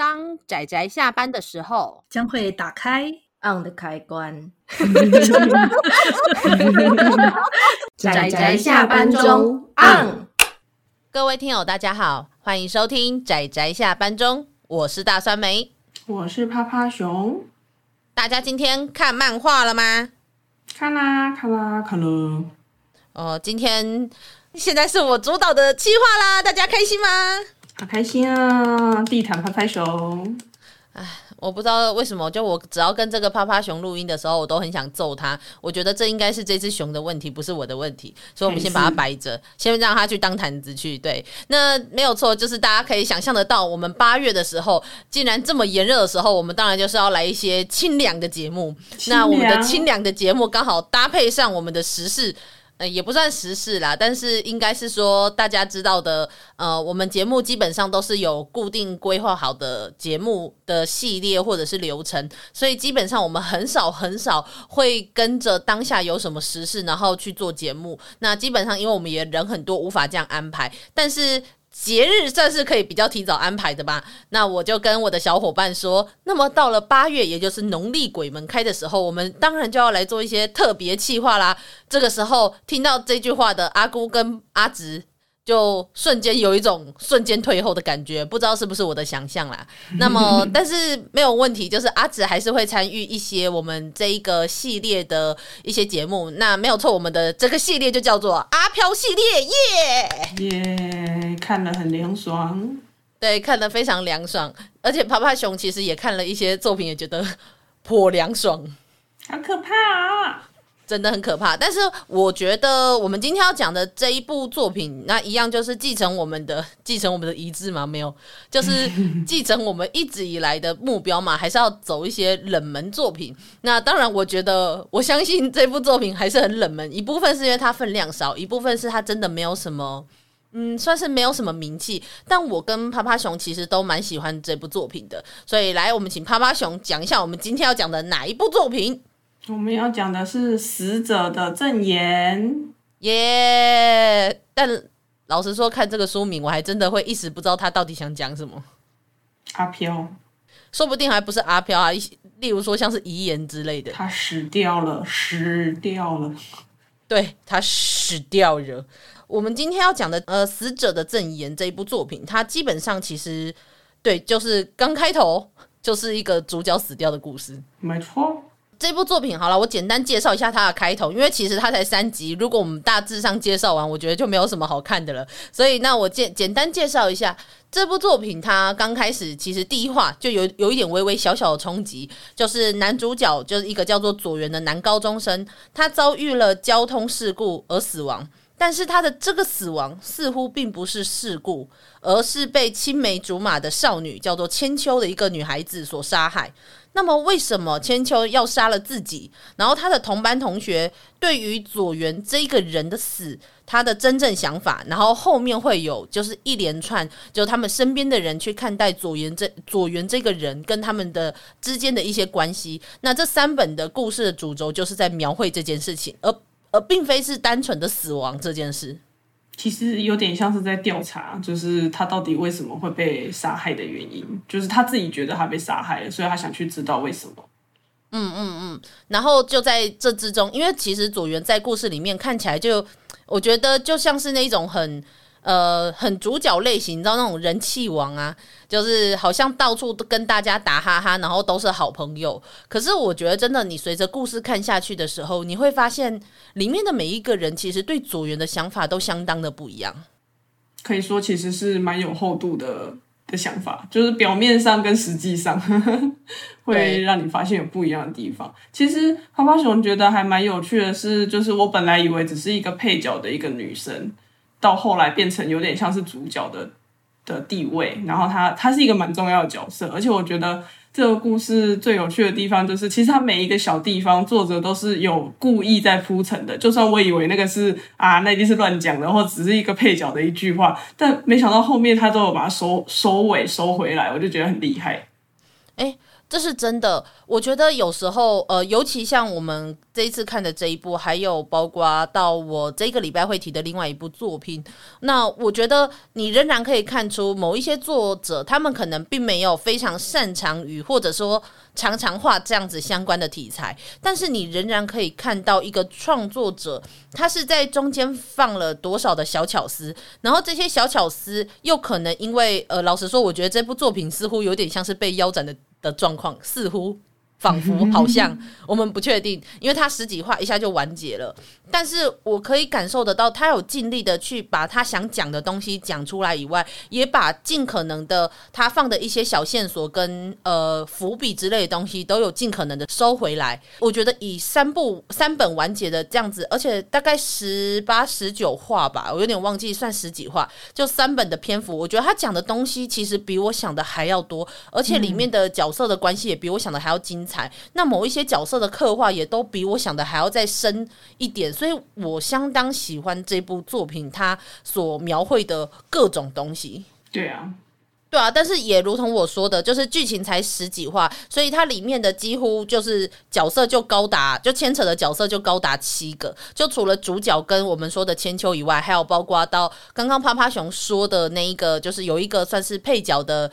当仔仔下班的时候，将会打开 on 的开关。仔仔下班中 on。各位听友，大家好，欢迎收听仔仔下班中，我是大酸梅，我是趴趴熊。大家今天看漫画了吗？看啦，看啦，看了。哦，今天现在是我主导的企划啦，大家开心吗？好开心啊！地毯拍拍熊。唉，我不知道为什么，就我只要跟这个趴趴熊录音的时候，我都很想揍他。我觉得这应该是这只熊的问题，不是我的问题。所以我们先把它摆着，先让它去当毯子去。对，那没有错，就是大家可以想象得到，我们八月的时候，既然这么炎热的时候，我们当然就是要来一些清凉的节目。那我们的清凉的节目刚好搭配上我们的时事。呃，也不算时事啦，但是应该是说大家知道的，呃，我们节目基本上都是有固定规划好的节目的系列或者是流程，所以基本上我们很少很少会跟着当下有什么时事，然后去做节目。那基本上因为我们也人很多，无法这样安排，但是。节日算是可以比较提早安排的吧，那我就跟我的小伙伴说，那么到了八月，也就是农历鬼门开的时候，我们当然就要来做一些特别企划啦。这个时候听到这句话的阿姑跟阿直。就瞬间有一种瞬间退后的感觉，不知道是不是我的想象啦。那么，但是没有问题，就是阿紫还是会参与一些我们这一个系列的一些节目。那没有错，我们的这个系列就叫做阿飘系列，耶耶，看了很凉爽。对，看了非常凉爽，而且趴趴熊其实也看了一些作品，也觉得颇凉爽。好可怕啊！真的很可怕，但是我觉得我们今天要讲的这一部作品，那一样就是继承我们的继承我们的遗志嘛，没有，就是继承我们一直以来的目标嘛，还是要走一些冷门作品。那当然，我觉得我相信这部作品还是很冷门，一部分是因为它分量少，一部分是它真的没有什么，嗯，算是没有什么名气。但我跟趴趴熊其实都蛮喜欢这部作品的，所以来，我们请趴趴熊讲一下我们今天要讲的哪一部作品。我们要讲的是死者的证言，耶！Yeah! 但老实说，看这个书名，我还真的会一时不知道他到底想讲什么。阿飘，说不定还不是阿飘啊，例如说像是遗言之类的。他死掉了，死掉了，对，他死掉了。我们今天要讲的呃，死者的证言这一部作品，它基本上其实对，就是刚开头就是一个主角死掉的故事，没错。这部作品好了，我简单介绍一下它的开头，因为其实它才三集，如果我们大致上介绍完，我觉得就没有什么好看的了。所以那我简简单介绍一下这部作品，它刚开始其实第一话就有 有一点微微小小的冲击，就是男主角就是一个叫做左元的男高中生，他遭遇了交通事故而死亡，但是他的这个死亡似乎并不是事故，而是被青梅竹马的少女叫做千秋的一个女孩子所杀害。那么，为什么千秋要杀了自己？然后他的同班同学对于佐原这个人的死，他的真正想法，然后后面会有就是一连串，就他们身边的人去看待佐原这 佐原这个人跟他们的之间的一些关系。那这三本的故事的主轴就是在描绘这件事情，而而并非是单纯的死亡这件事。其实有点像是在调查，就是他到底为什么会被杀害的原因，就是他自己觉得他被杀害了，所以他想去知道为什么。嗯嗯嗯，然后就在这之中，因为其实佐原在故事里面看起来就，我觉得就像是那种很。呃，很主角类型，你知道那种人气王啊，就是好像到处都跟大家打哈哈，然后都是好朋友。可是我觉得，真的，你随着故事看下去的时候，你会发现里面的每一个人其实对佐原的想法都相当的不一样。可以说，其实是蛮有厚度的的想法，就是表面上跟实际上 会让你发现有不一样的地方。其实趴趴熊觉得还蛮有趣的是，就是我本来以为只是一个配角的一个女生。到后来变成有点像是主角的的地位，然后他他是一个蛮重要的角色，而且我觉得这个故事最有趣的地方就是，其实他每一个小地方作者都是有故意在铺陈的。就算我以为那个是啊，那一定是乱讲的，或只是一个配角的一句话，但没想到后面他都有把它收收尾收回来，我就觉得很厉害。这是真的，我觉得有时候，呃，尤其像我们这一次看的这一部，还有包括到我这个礼拜会提的另外一部作品，那我觉得你仍然可以看出某一些作者，他们可能并没有非常擅长于，或者说常常画这样子相关的题材，但是你仍然可以看到一个创作者，他是在中间放了多少的小巧思，然后这些小巧思又可能因为，呃，老实说，我觉得这部作品似乎有点像是被腰斩的。的状况似乎。仿佛好像我们不确定，因为他十几话一下就完结了。但是我可以感受得到，他有尽力的去把他想讲的东西讲出来以外，也把尽可能的他放的一些小线索跟呃伏笔之类的东西都有尽可能的收回来。我觉得以三部三本完结的这样子，而且大概十八十九话吧，我有点忘记算十几话，就三本的篇幅，我觉得他讲的东西其实比我想的还要多，而且里面的角色的关系也比我想的还要精彩。那某一些角色的刻画也都比我想的还要再深一点，所以我相当喜欢这部作品，它所描绘的各种东西。对啊，对啊，但是也如同我说的，就是剧情才十几话，所以它里面的几乎就是角色就高达，就牵扯的角色就高达七个，就除了主角跟我们说的千秋以外，还有包括到刚刚趴趴熊说的那一个，就是有一个算是配角的。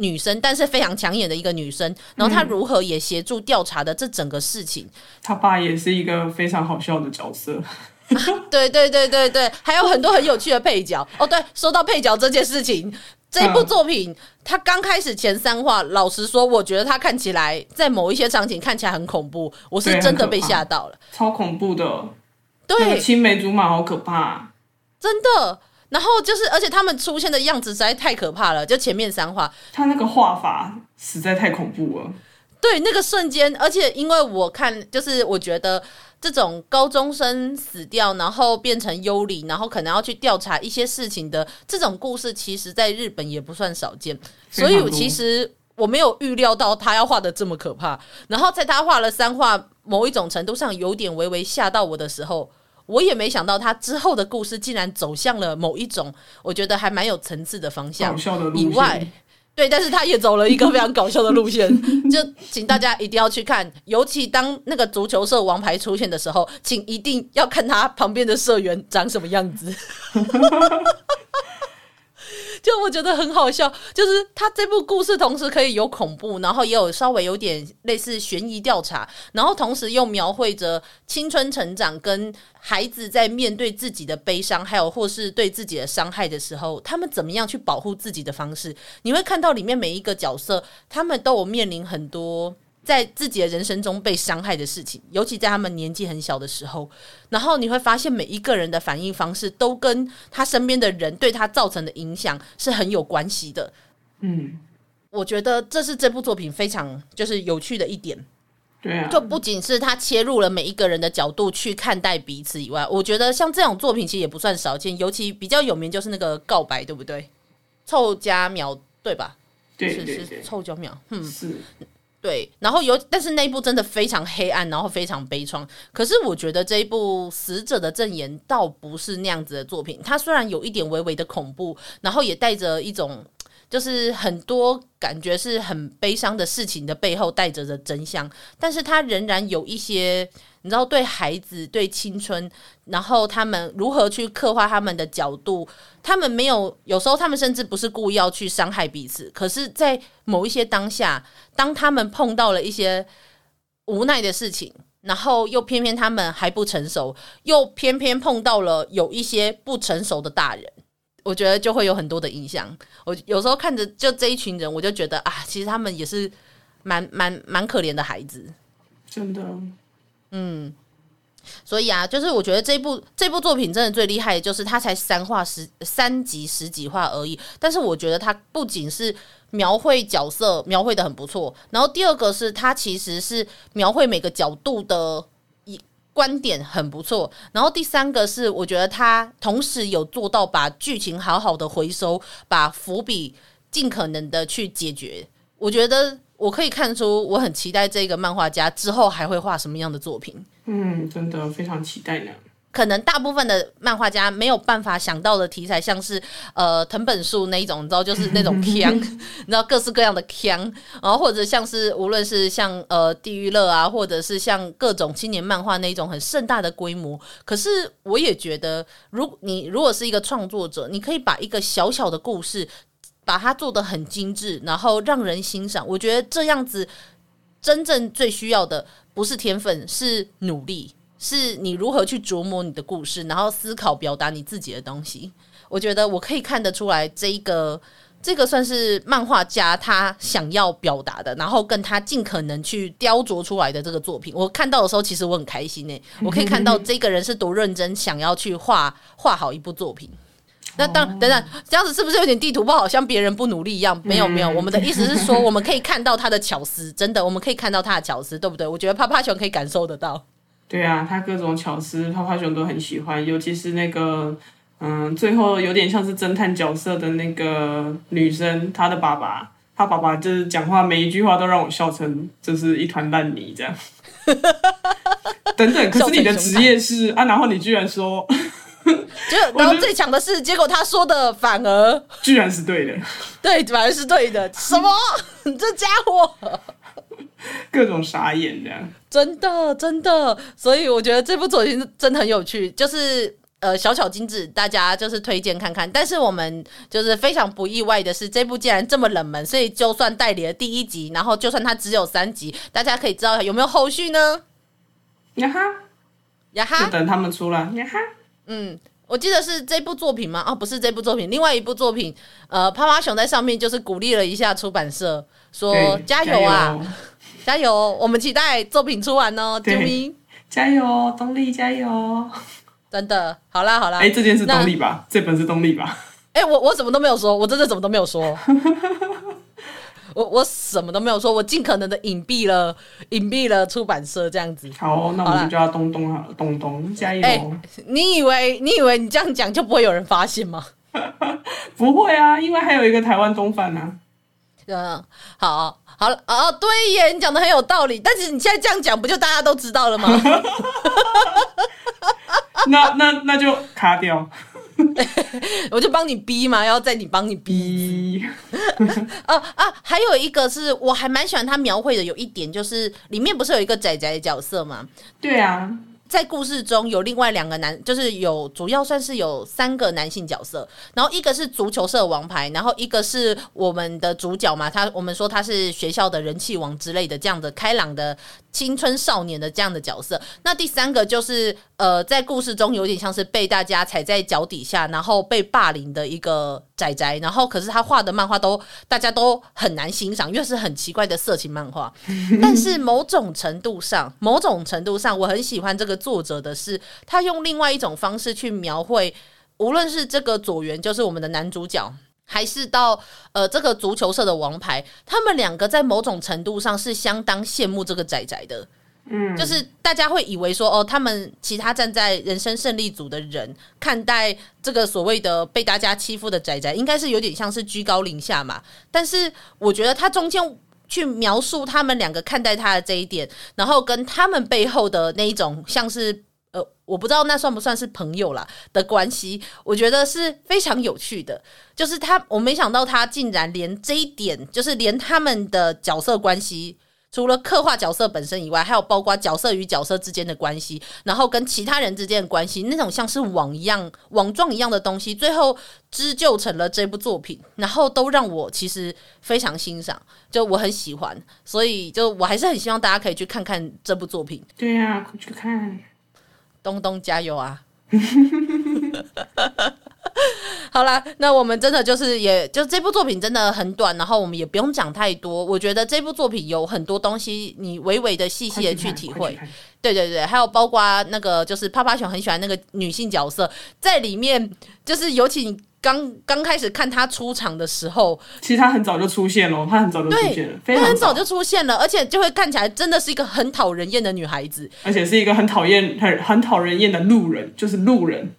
女生，但是非常抢眼的一个女生，然后她如何也协助调查的这整个事情。她、嗯、爸也是一个非常好笑的角色，啊、对对对对对，还有很多很有趣的配角。哦，对，说到配角这件事情，这一部作品，它刚开始前三话，老实说，我觉得它看起来在某一些场景看起来很恐怖，我是真的被吓到了，超恐怖的。对，青梅竹马好可怕，真的。然后就是，而且他们出现的样子实在太可怕了。就前面三话，他那个画法实在太恐怖了。对，那个瞬间，而且因为我看，就是我觉得这种高中生死掉，然后变成幽灵，然后可能要去调查一些事情的这种故事，其实在日本也不算少见。所以，我其实我没有预料到他要画的这么可怕。然后在他画了三画，某一种程度上有点微微吓到我的时候。我也没想到他之后的故事竟然走向了某一种我觉得还蛮有层次的方向。以外，对，但是他也走了一个非常搞笑的路线。就请大家一定要去看，尤其当那个足球社王牌出现的时候，请一定要看他旁边的社员长什么样子。就我觉得很好笑，就是他这部故事同时可以有恐怖，然后也有稍微有点类似悬疑调查，然后同时又描绘着青春成长跟孩子在面对自己的悲伤，还有或是对自己的伤害的时候，他们怎么样去保护自己的方式。你会看到里面每一个角色，他们都有面临很多。在自己的人生中被伤害的事情，尤其在他们年纪很小的时候，然后你会发现每一个人的反应方式都跟他身边的人对他造成的影响是很有关系的。嗯，我觉得这是这部作品非常就是有趣的一点。对啊，就不仅是他切入了每一个人的角度去看待彼此以外，我觉得像这种作品其实也不算少见，尤其比较有名就是那个告白，对不对？凑加秒对吧？对对对，是是凑佳苗，嗯是。对，然后有，但是那一部真的非常黑暗，然后非常悲怆。可是我觉得这一部《死者的证言》倒不是那样子的作品。它虽然有一点微微的恐怖，然后也带着一种，就是很多感觉是很悲伤的事情的背后带着的真相，但是他仍然有一些。你知道，对孩子、对青春，然后他们如何去刻画他们的角度，他们没有，有时候他们甚至不是故意要去伤害彼此，可是，在某一些当下，当他们碰到了一些无奈的事情，然后又偏偏他们还不成熟，又偏偏碰到了有一些不成熟的大人，我觉得就会有很多的影响。我有时候看着就这一群人，我就觉得啊，其实他们也是蛮蛮蛮可怜的孩子，真的。嗯，所以啊，就是我觉得这部这部作品真的最厉害就是它才三话十三集十几话而已，但是我觉得它不仅是描绘角色描绘的很不错，然后第二个是它其实是描绘每个角度的一观点很不错，然后第三个是我觉得他同时有做到把剧情好好的回收，把伏笔尽可能的去解决，我觉得。我可以看出，我很期待这个漫画家之后还会画什么样的作品。嗯，真的非常期待呢。可能大部分的漫画家没有办法想到的题材，像是呃藤本树那一种，你知道，就是那种 锵，你知道各式各样的锵，然后或者像是无论是像呃地狱乐啊，或者是像各种青年漫画那一种很盛大的规模。可是我也觉得，如你如果是一个创作者，你可以把一个小小的故事，把它做得很精致，然后让人欣赏。我觉得这样子真正最需要的不是天分，是努力。是你如何去琢磨你的故事，然后思考表达你自己的东西。我觉得我可以看得出来，这一个这个算是漫画家他想要表达的，然后跟他尽可能去雕琢出来的这个作品。我看到的时候，其实我很开心诶，我可以看到这个人是多认真，想要去画画好一部作品。那当等等，这样子是不是有点地图不，好像别人不努力一样？没有没有，我们的意思是说，我们可以看到他的巧思，真的，我们可以看到他的巧思，对不对？我觉得啪啪熊可以感受得到。对啊，他各种巧思，泡泡熊都很喜欢，尤其是那个，嗯，最后有点像是侦探角色的那个女生，她的爸爸，她爸爸就是讲话每一句话都让我笑成就是一团烂泥这样。等等，可是你的职业是啊，然后你居然说，就然后最强的是，结果他说的反而居然是对的，对，反而是对的，什么？你 这家伙！各种傻眼这样，真的真的，所以我觉得这部作品真的很有趣，就是呃小巧精致，大家就是推荐看看。但是我们就是非常不意外的是，这部竟然这么冷门，所以就算代理了第一集，然后就算它只有三集，大家可以知道有没有后续呢？呀哈呀哈，就等他们出来呀哈。嗯，我记得是这部作品吗？哦，不是这部作品，另外一部作品，呃，趴趴熊在上面就是鼓励了一下出版社，说加油啊！加油！我们期待作品出完哦，救命！加油，动力加油！真的，好啦好啦，哎、欸，这件是动力吧？这本是动力吧？哎、欸，我我什么都没有说，我真的什么都没有说，我我什么都没有说，我尽可能的隐蔽了隐蔽了出版社这样子。好，那我们就要东东东东加油！欸、你以为你以为你这样讲就不会有人发现吗？不会啊，因为还有一个台湾东饭呢。嗯，好。好了哦，对耶，你讲的很有道理。但是你现在这样讲，不就大家都知道了吗？那那那就卡掉，我就帮你逼嘛，要在你帮你逼。啊 啊，还有一个是我还蛮喜欢他描绘的，有一点就是里面不是有一个仔仔的角色吗？对啊。在故事中有另外两个男，就是有主要算是有三个男性角色，然后一个是足球社王牌，然后一个是我们的主角嘛，他我们说他是学校的人气王之类的这样的开朗的青春少年的这样的角色。那第三个就是呃，在故事中有点像是被大家踩在脚底下，然后被霸凌的一个仔仔，然后可是他画的漫画都大家都很难欣赏，因为是很奇怪的色情漫画。但是某种程度上，某种程度上，我很喜欢这个。作者的是，他用另外一种方式去描绘，无论是这个佐原，就是我们的男主角，还是到呃这个足球社的王牌，他们两个在某种程度上是相当羡慕这个仔仔的。嗯，就是大家会以为说，哦，他们其他站在人生胜利组的人看待这个所谓的被大家欺负的仔仔，应该是有点像是居高临下嘛。但是我觉得他中间。去描述他们两个看待他的这一点，然后跟他们背后的那一种像是呃，我不知道那算不算是朋友啦的关系，我觉得是非常有趣的。就是他，我没想到他竟然连这一点，就是连他们的角色关系。除了刻画角色本身以外，还有包括角色与角色之间的关系，然后跟其他人之间的关系，那种像是网一样、网状一样的东西，最后织就成了这部作品，然后都让我其实非常欣赏，就我很喜欢，所以就我还是很希望大家可以去看看这部作品。对呀、啊，快去看，东东加油啊！好啦，那我们真的就是也，也就这部作品真的很短，然后我们也不用讲太多。我觉得这部作品有很多东西，你微微的、细细的去体会。对对对，还有包括那个，就是趴趴熊很喜欢那个女性角色，在里面，就是尤其你刚刚开始看她出场的时候，其实她很早就出现了，她很早就出现了，她很早就出现了，而且就会看起来真的是一个很讨人厌的女孩子，而且是一个很讨厌、很很讨人厌的路人，就是路人。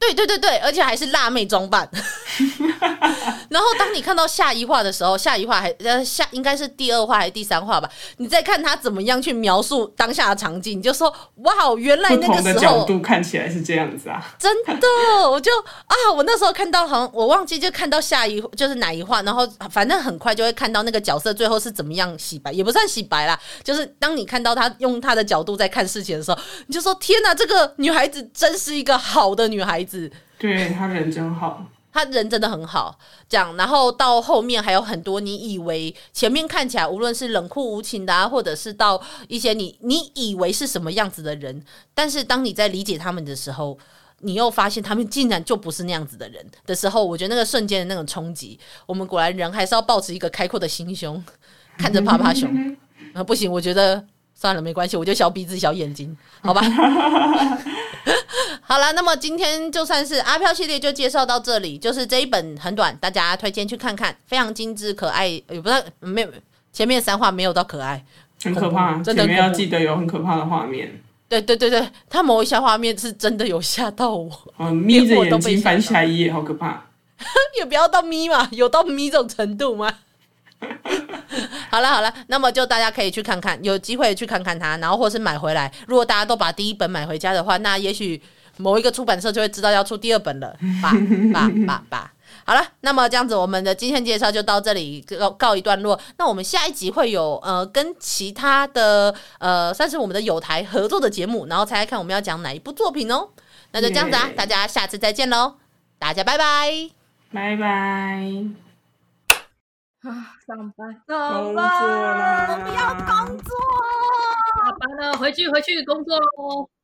对对对对，而且还是辣妹装扮。然后当你看到下一话的时候，下一话还呃下应该是第二话还是第三话吧？你再看他怎么样去描述当下的场景，你就说哇，原来那个时候的角度看起来是这样子啊！真的，我就啊，我那时候看到好像我忘记就看到下一就是哪一话，然后反正很快就会看到那个角色最后是怎么样洗白，也不算洗白啦，就是当你看到他用他的角度在看事情的时候，你就说天哪，这个女孩子真是一个好的女孩子。对，她人真好，她人真的很好。这样，然后到后面还有很多你以为前面看起来无论是冷酷无情的啊，或者是到一些你你以为是什么样子的人，但是当你在理解他们的时候，你又发现他们竟然就不是那样子的人的时候，我觉得那个瞬间的那种冲击，我们果然人还是要保持一个开阔的心胸，看着 趴趴熊啊，不行，我觉得算了，没关系，我就小鼻子小眼睛，好吧。好了，那么今天就算是阿飘系列就介绍到这里，就是这一本很短，大家推荐去看看，非常精致可爱，也不知道没有前面三话没有到可爱，很可怕，真的要记得有很可怕的画面。对对对对，他某一下画面是真的有吓到我，嗯，眯着眼睛翻下一页，好可怕，也不要到眯嘛，有到眯这种程度吗？好了好了，那么就大家可以去看看，有机会去看看它，然后或是买回来。如果大家都把第一本买回家的话，那也许。某一个出版社就会知道要出第二本了，吧吧吧吧。好了，那么这样子，我们的今天介绍就到这里告告一段落。那我们下一集会有呃跟其他的呃算是我们的友台合作的节目，然后猜猜看我们要讲哪一部作品哦。那就这样子啊大家下次再见喽，大家拜拜，拜拜。啊，上班，上班，我不要工作，下班了，回去回去工作喽。